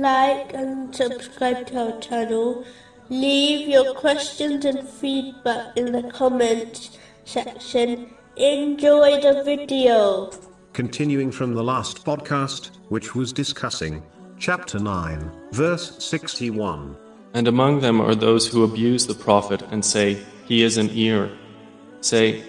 like and subscribe to our channel. Leave your questions and feedback in the comments section. Enjoy the video. Continuing from the last podcast, which was discussing chapter 9, verse 61. And among them are those who abuse the Prophet and say, He is an ear. Say,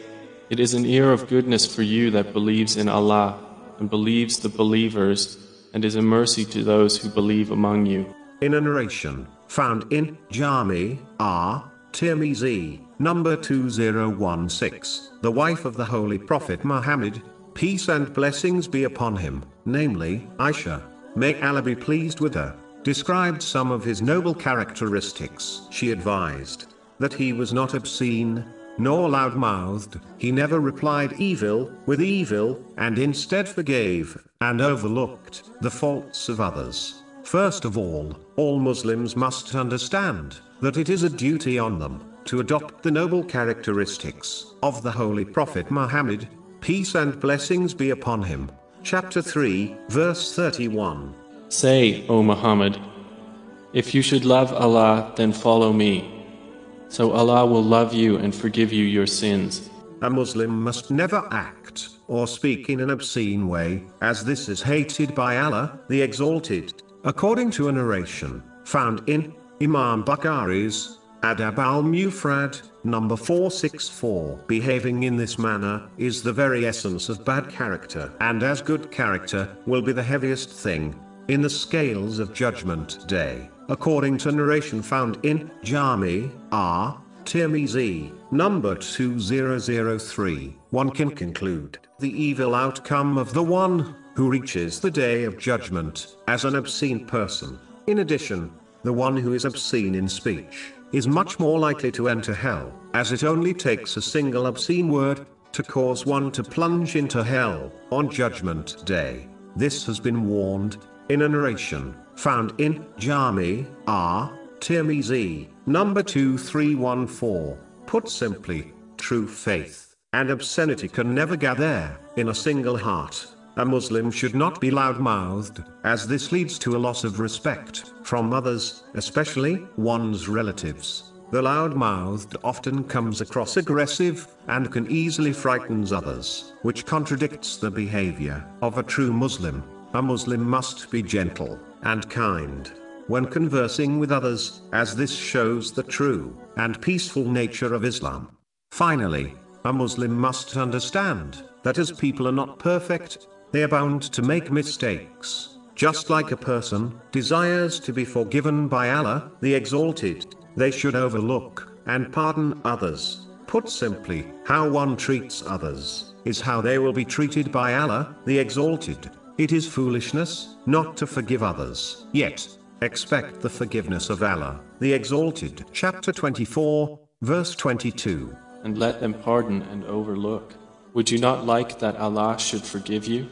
It is an ear of goodness for you that believes in Allah and believes the believers and is a mercy to those who believe among you. In a narration found in Jami R. Tirmizi, number 2016, the wife of the Holy Prophet Muhammad, peace and blessings be upon him, namely, Aisha, may Allah be pleased with her, described some of his noble characteristics. She advised that he was not obscene, nor loud-mouthed, he never replied evil with evil, and instead forgave, and overlooked, the faults of others. First of all, all Muslims must understand, that it is a duty on them, to adopt the noble characteristics, of the Holy Prophet Muhammad, peace and blessings be upon him. Chapter 3, verse 31. Say, O Muhammad, if you should love Allah, then follow me. So Allah will love you and forgive you your sins. A Muslim must never act or speak in an obscene way, as this is hated by Allah, the Exalted, according to a narration found in Imam Bukhari's Adab al-Mufrad, number 464. Behaving in this manner is the very essence of bad character, and as good character will be the heaviest thing in the scales of judgment day according to narration found in Jami R. Tirmizi, number 2003, one can conclude the evil outcome of the one who reaches the day of judgment as an obscene person. In addition, the one who is obscene in speech is much more likely to enter hell, as it only takes a single obscene word to cause one to plunge into hell on judgment day. This has been warned in a narration found in Jami R. Tirmizi, number 2314. Put simply, true faith and obscenity can never gather in a single heart. A Muslim should not be loud-mouthed, as this leads to a loss of respect from others, especially one's relatives. The loud-mouthed often comes across aggressive and can easily frightens others, which contradicts the behavior of a true Muslim. A Muslim must be gentle and kind when conversing with others, as this shows the true and peaceful nature of Islam. Finally, a Muslim must understand that as people are not perfect, they are bound to make mistakes. Just like a person desires to be forgiven by Allah, the Exalted, they should overlook and pardon others. Put simply, how one treats others is how they will be treated by Allah, the Exalted. It is foolishness not to forgive others, yet expect the forgiveness of Allah, the Exalted. Chapter 24, verse 22. And let them pardon and overlook. Would you not like that Allah should forgive you?